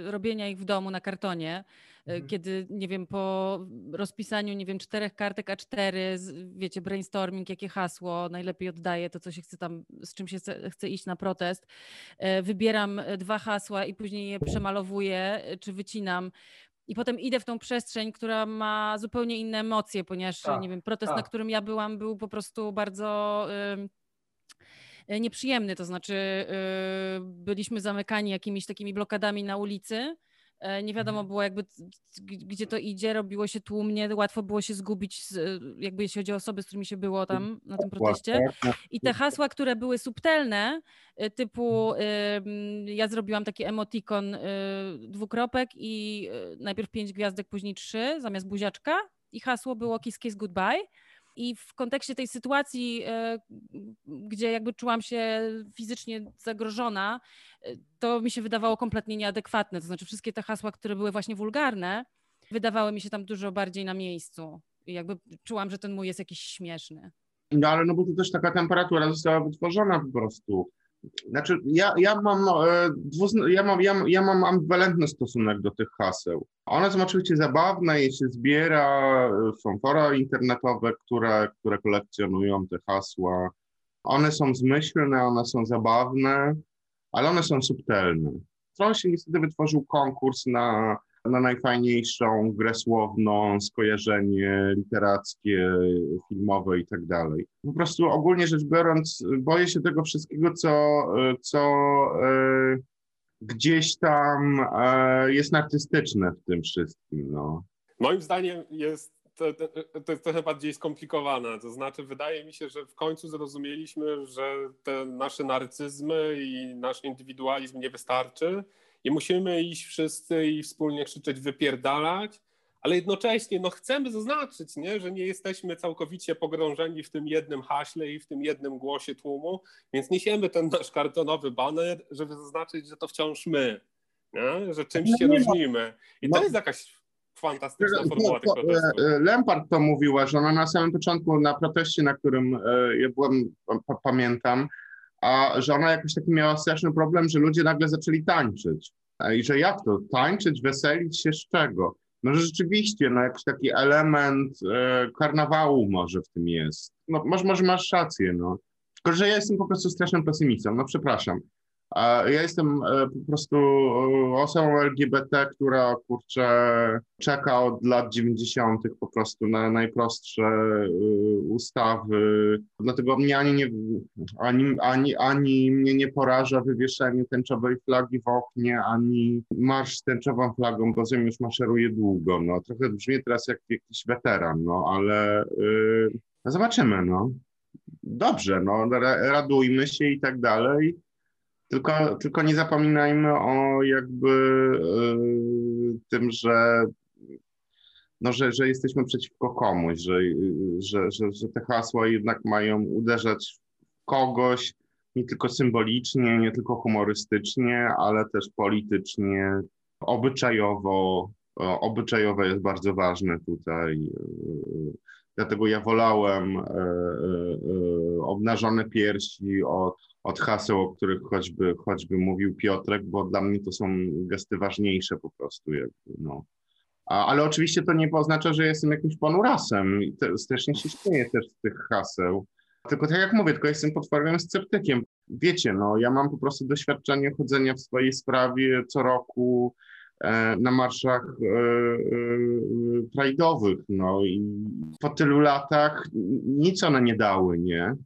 y, robienia ich w domu na kartonie. Y, mhm. Kiedy, nie wiem, po rozpisaniu, nie wiem, czterech kartek A4, wiecie, brainstorming, jakie hasło najlepiej oddaje to, co się chce tam, z czym się chce, chce iść na protest. Wybieram dwa hasła i później je przemalowuję, czy wycinam. I potem idę w tą przestrzeń, która ma zupełnie inne emocje, ponieważ, tak, nie wiem, protest, tak. na którym ja byłam, był po prostu bardzo. E, nieprzyjemny, to znaczy e, byliśmy zamykani jakimiś takimi blokadami na ulicy. E, nie wiadomo mhm. było jakby gdzie to idzie, robiło się tłumnie, łatwo było się zgubić, jakby jeśli chodzi o osoby, z którymi się było tam na tym proteście. I te hasła, które były subtelne, typu mhm. ja zrobiłam taki emotikon dwukropek i najpierw pięć gwiazdek, później trzy zamiast buziaczka i hasło było kiss kiss goodbye i w kontekście tej sytuacji, e, gdzie jakby czułam się fizycznie zagrożona, e, to mi się wydawało kompletnie nieadekwatne. To znaczy, wszystkie te hasła, które były właśnie wulgarne, wydawały mi się tam dużo bardziej na miejscu. I jakby czułam, że ten mój jest jakiś śmieszny. No ale no bo tu też taka temperatura została wytworzona po prostu. Znaczy, ja, ja, mam, no, e, ja, mam, ja, ja mam ambiwalentny stosunek do tych haseł. One są oczywiście zabawne, je się zbiera, są fora internetowe, które, które kolekcjonują te hasła. One są zmyślne, one są zabawne, ale one są subtelne. Trochę się niestety wytworzył konkurs na na najfajniejszą grę słowną, skojarzenie literackie, filmowe i tak dalej. Po prostu ogólnie rzecz biorąc, boję się tego wszystkiego, co, co e, gdzieś tam e, jest artystyczne w tym wszystkim. No. Moim zdaniem jest to, to, to, jest trochę bardziej skomplikowane. To znaczy, wydaje mi się, że w końcu zrozumieliśmy, że te nasze narcyzmy i nasz indywidualizm nie wystarczy i musimy iść wszyscy i wspólnie krzyczeć, wypierdalać, ale jednocześnie no, chcemy zaznaczyć, nie, że nie jesteśmy całkowicie pogrążeni w tym jednym haśle i w tym jednym głosie tłumu, więc niesiemy ten nasz kartonowy baner, żeby zaznaczyć, że to wciąż my, nie? że czymś się no, różnimy. I to no. jest jakaś fantastyczna formuła tego protestu. E, Lempart to mówiła, że ona na samym początku na proteście, na którym e, ja byłem, pamiętam, a że ona jakoś taki miała straszny problem, że ludzie nagle zaczęli tańczyć. I że jak to? Tańczyć, weselić się z czego? No że rzeczywiście, no jakiś taki element e, karnawału może w tym jest. No może, może masz rację, no. Tylko, że ja jestem po prostu strasznym pesymistą, no przepraszam. Ja jestem e, po prostu e, osobą LGBT, która kurczę czeka od lat 90. po prostu na najprostsze e, ustawy. Dlatego mnie ani, nie, ani, ani, ani mnie nie poraża wywieszenie tęczowej flagi w oknie, ani marsz z tęczową flagą, bo Ziemi już maszeruje długo. No, trochę brzmi teraz jak jakiś weteran, no ale yy, zobaczymy. No. Dobrze, no, radujmy się i tak dalej. Tylko, tylko nie zapominajmy o jakby y, tym, że no, że, że jesteśmy przeciwko komuś, że, że, że, że te hasła jednak mają uderzać w kogoś nie tylko symbolicznie, nie tylko humorystycznie, ale też politycznie, obyczajowo. Obyczajowe jest bardzo ważne tutaj. Dlatego ja wolałem e, e, e, obnażone piersi od, od haseł, o których choćby, choćby mówił Piotrek, bo dla mnie to są gesty ważniejsze po prostu. Jakby, no. A, ale oczywiście to nie oznacza, że jestem jakimś ponurasem i te, strasznie się śmieję też z tych haseł. Tylko tak jak mówię, tylko jestem potwornym sceptykiem. Wiecie, no ja mam po prostu doświadczenie chodzenia w swojej sprawie co roku e, na marszach e, e, prajdowych, no i po tylu latach nic one nie dały, nie?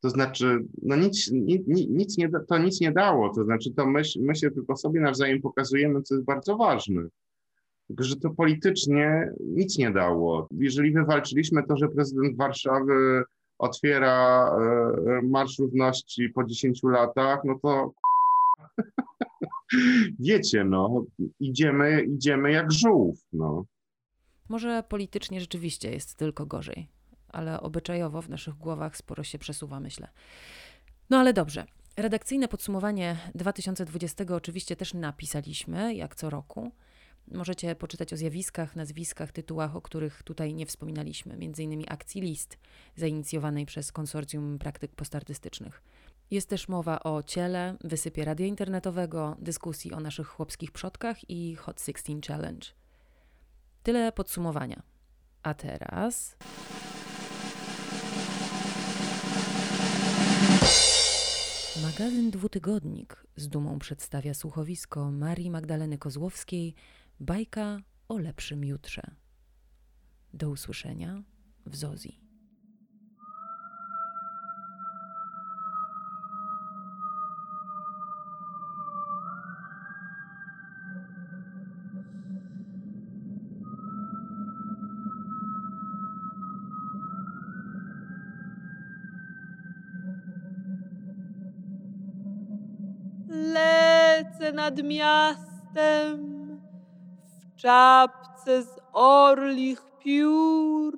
To znaczy, no nic, nic, nic nie, to nic nie dało, to znaczy to my, my się tylko sobie nawzajem pokazujemy, co jest bardzo ważne. Tylko, że to politycznie nic nie dało. Jeżeli wywalczyliśmy to, że prezydent Warszawy otwiera e, Marsz Równości po 10 latach, no to wiecie, no, idziemy, idziemy jak żółw, no. Może politycznie rzeczywiście jest tylko gorzej, ale obyczajowo w naszych głowach sporo się przesuwa, myślę. No ale dobrze. Redakcyjne podsumowanie 2020 oczywiście też napisaliśmy, jak co roku. Możecie poczytać o zjawiskach, nazwiskach, tytułach, o których tutaj nie wspominaliśmy, m.in. akcji list zainicjowanej przez Konsorcjum Praktyk Postartystycznych. Jest też mowa o ciele, wysypie radia internetowego, dyskusji o naszych chłopskich przodkach i Hot 16 Challenge. Tyle podsumowania. A teraz. Magazyn Dwutygodnik z dumą przedstawia słuchowisko Marii Magdaleny Kozłowskiej Bajka o lepszym jutrze. Do usłyszenia w Zozji. Nad miastem czapce z orlich piór.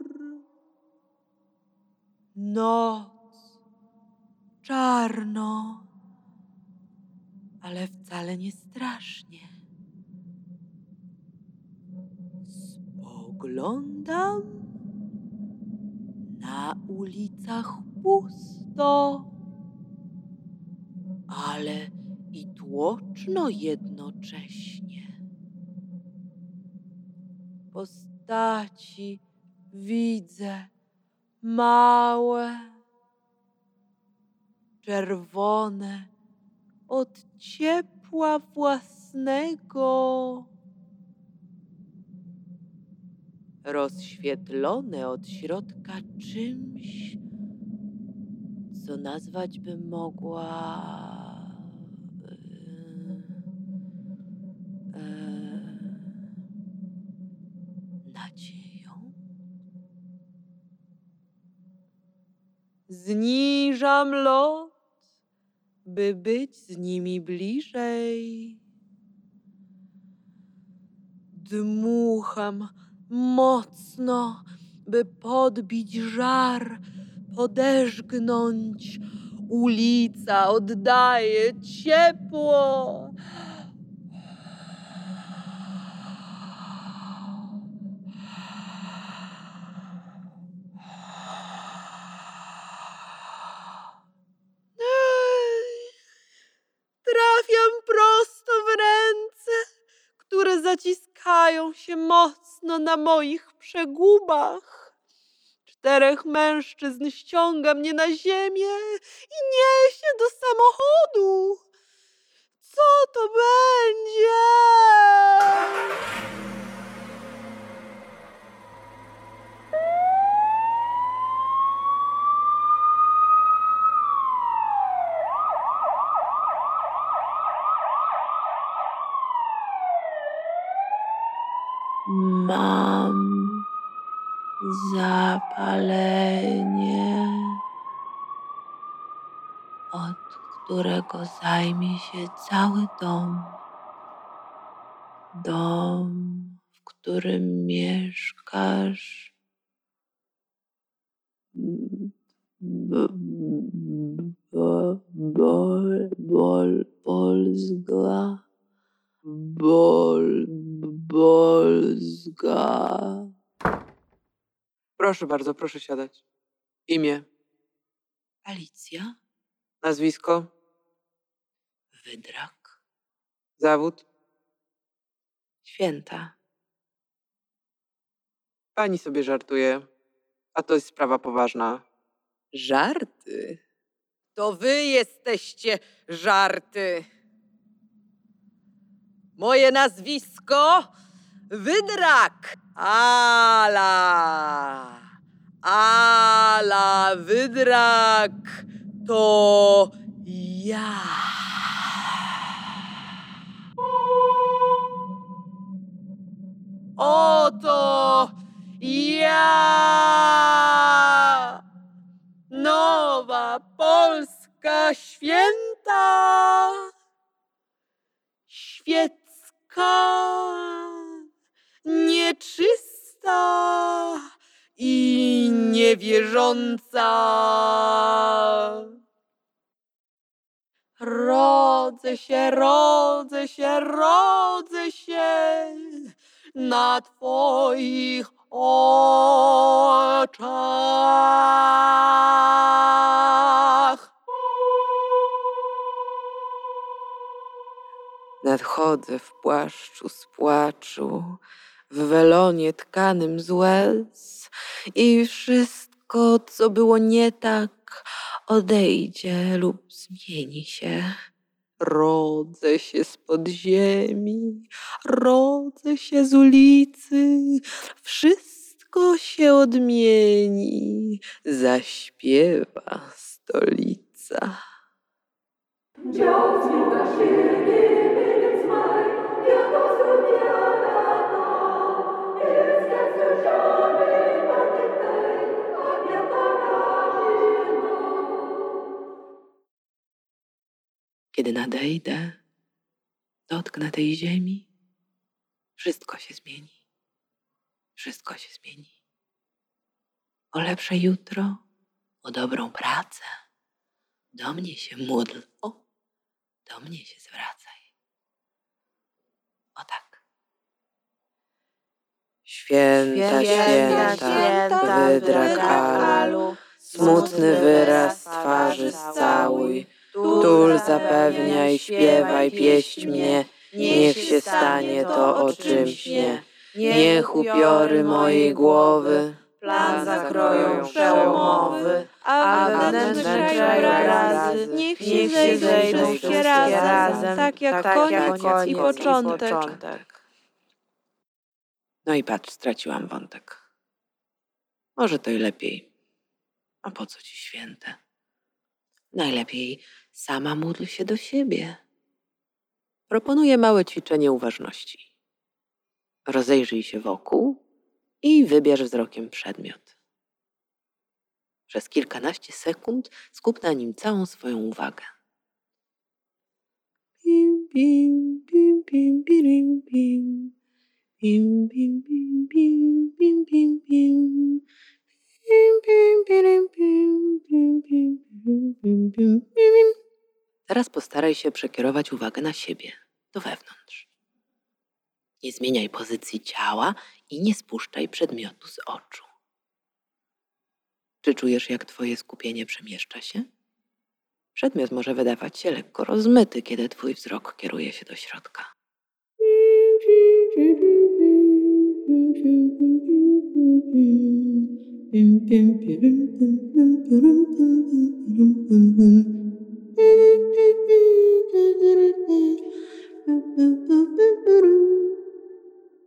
Noc, czarno, ale wcale nie strasznie. Spoglądam na ulicach pusto, ale i tłoczno jednocześnie. Postaci widzę małe, czerwone od ciepła własnego, rozświetlone od środka czymś, co nazwać bym mogła Zniżam lot, by być z nimi bliżej. Dmucham mocno, by podbić żar, podeżgnąć. Ulica oddaje ciepło. Zaciskają się mocno na moich przegubach. Czterech mężczyzn ściąga mnie na ziemię i niesie do samochodu. Co to będzie? Mam zapalenie, od którego zajmie się cały dom. Dom, w którym mieszkasz. B, bo, bol, bol, Polska. Bol, Polska. Proszę bardzo, proszę siadać. Imię, Alicja? nazwisko, Wydrak? zawód. Święta. Pani sobie żartuje, a to jest sprawa poważna. Żarty? To wy jesteście żarty. Moje nazwisko Wydrak. Ala. Ala Wydrak to ja. Oto ja. Nowa Polska święta. Świecka. Nieczysta i niewierząca. Rodzę się, rodzę się, rodzę się na Twoich oczach. Nadchodzę w płaszczu z płaczu, w welonie tkanym z łez i wszystko, co było nie tak, odejdzie lub zmieni się. Rodzę się spod ziemi, rodzę się z ulicy, wszystko się odmieni, zaśpiewa stolica. Kiedy nadejdę, dotknę tej ziemi, wszystko się zmieni. Wszystko się zmieni. O lepsze jutro, o dobrą pracę. Do mnie się módl, o, do mnie się zwracaj. O tak. Święta, święta, święta wydrakalu, smutny wyraz twarzy scałuj, tul zapewniaj, śpiewaj, pieść mnie, niech się stanie to, o czym. Niech upiory mojej głowy plan zakroją przełomowy, a wewnętrzne krajobrazy niech się zejdą wszystkie razem, tak jak koniec i początek. No i patrz, straciłam wątek. Może to i lepiej. A po co ci święte? Najlepiej sama módl się do siebie. Proponuję małe ćwiczenie uważności. Rozejrzyj się wokół i wybierz wzrokiem przedmiot. Przez kilkanaście sekund skup na nim całą swoją uwagę. Bim, bim, bim, bim, bim. Bim, bim, bim, bim, bim, bim, bim. Bim. Teraz postaraj się przekierować uwagę na siebie, do wewnątrz. Nie zmieniaj pozycji ciała i nie spuszczaj przedmiotu z oczu. Czy czujesz, jak Twoje skupienie przemieszcza się? Przedmiot może wydawać się lekko rozmyty, kiedy Twój wzrok kieruje się do środka.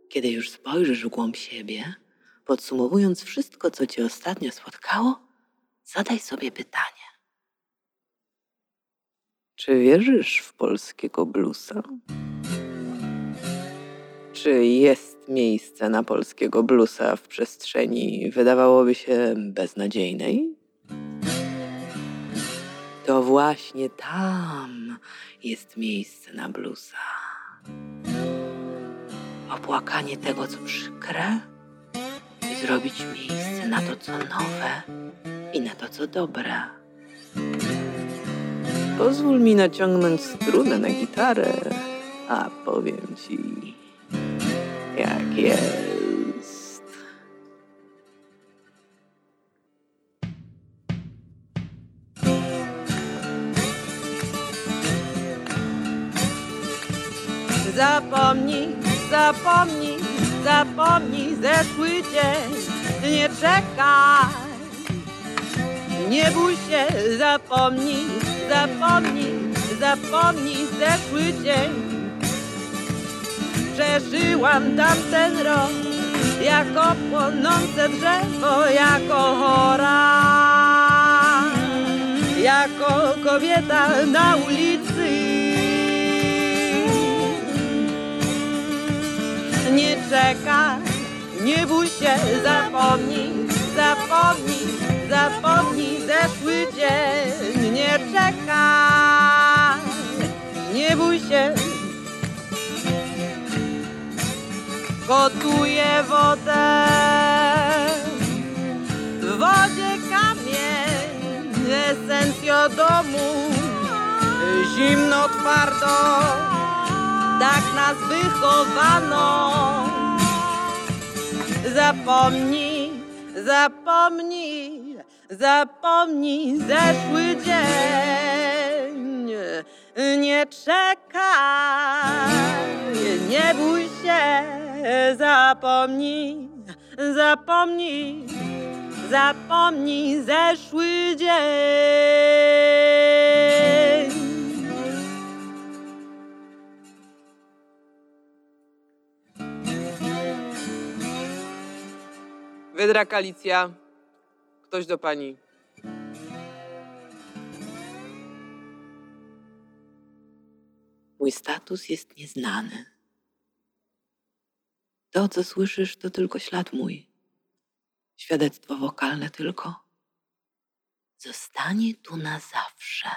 Kiedy już spojrzysz w głąb siebie, podsumowując wszystko, co cię ostatnio spotkało, zadaj sobie pytanie. Czy wierzysz w polskiego bluesa? Czy jest miejsce na polskiego bluesa w przestrzeni wydawałoby się beznadziejnej? To właśnie tam jest miejsce na bluesa. opłakanie tego, co przykre i zrobić miejsce na to, co nowe i na to, co dobre. Pozwól mi naciągnąć strunę na gitarę, a powiem ci, jak jest. Zapomnij, zapomnij, zapomnij zeszły dzień, nie czekaj. Nie bój się, zapomnij, zapomnij, zapomnij zeszły dzień. Przeżyłam tamten rok, jako płonące drzewo, jako chora, jako kobieta na ulicy. Nie czekaj, nie bój się, zapomnij, zapomnij, zapomnij zeszły dzień. Nie czekaj, nie bój się. Gotuję wodę, w wodzie kamień, esencjo domu, zimno twardo, tak nas wychowano. Zapomnij, zapomnij, zapomnij zeszły dzień. Nie czekaj, nie bój się, zapomnij, zapomnij, zapomnij zeszły dzień. Wydrak Alicja. Ktoś do pani. Mój status jest nieznany. To, co słyszysz, to tylko ślad mój. Świadectwo wokalne tylko. Zostanie tu na zawsze.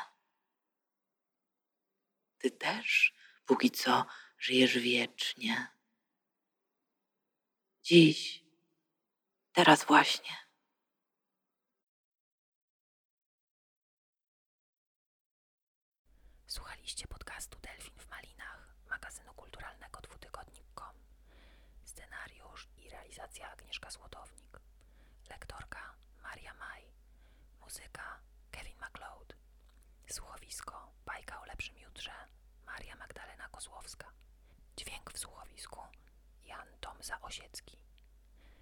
Ty też, póki co, żyjesz wiecznie. Dziś, teraz właśnie. Słuchaliście podcastu Delfin w Malinach, magazynu kulturalnego dwutygodnik.com. Scenariusz i Złotownik. Lektorka Maria Maj. Muzyka Kevin MacLeod. Słuchowisko Bajka o lepszym jutrze Maria Magdalena Kozłowska. Dźwięk w słuchowisku Jan Tomza Osiecki.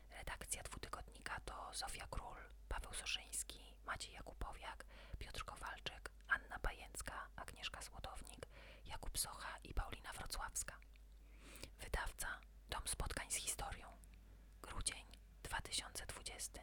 Redakcja dwutygodnika to Zofia Król, Paweł Soszyński, Maciej Jakubowiak, Piotr Kowalczyk, Anna Pajęcka, Agnieszka Złotownik, Jakub Socha i Paulina Wrocławska. Wydawca Dom Spotkań z Historią. Grudzień 2020.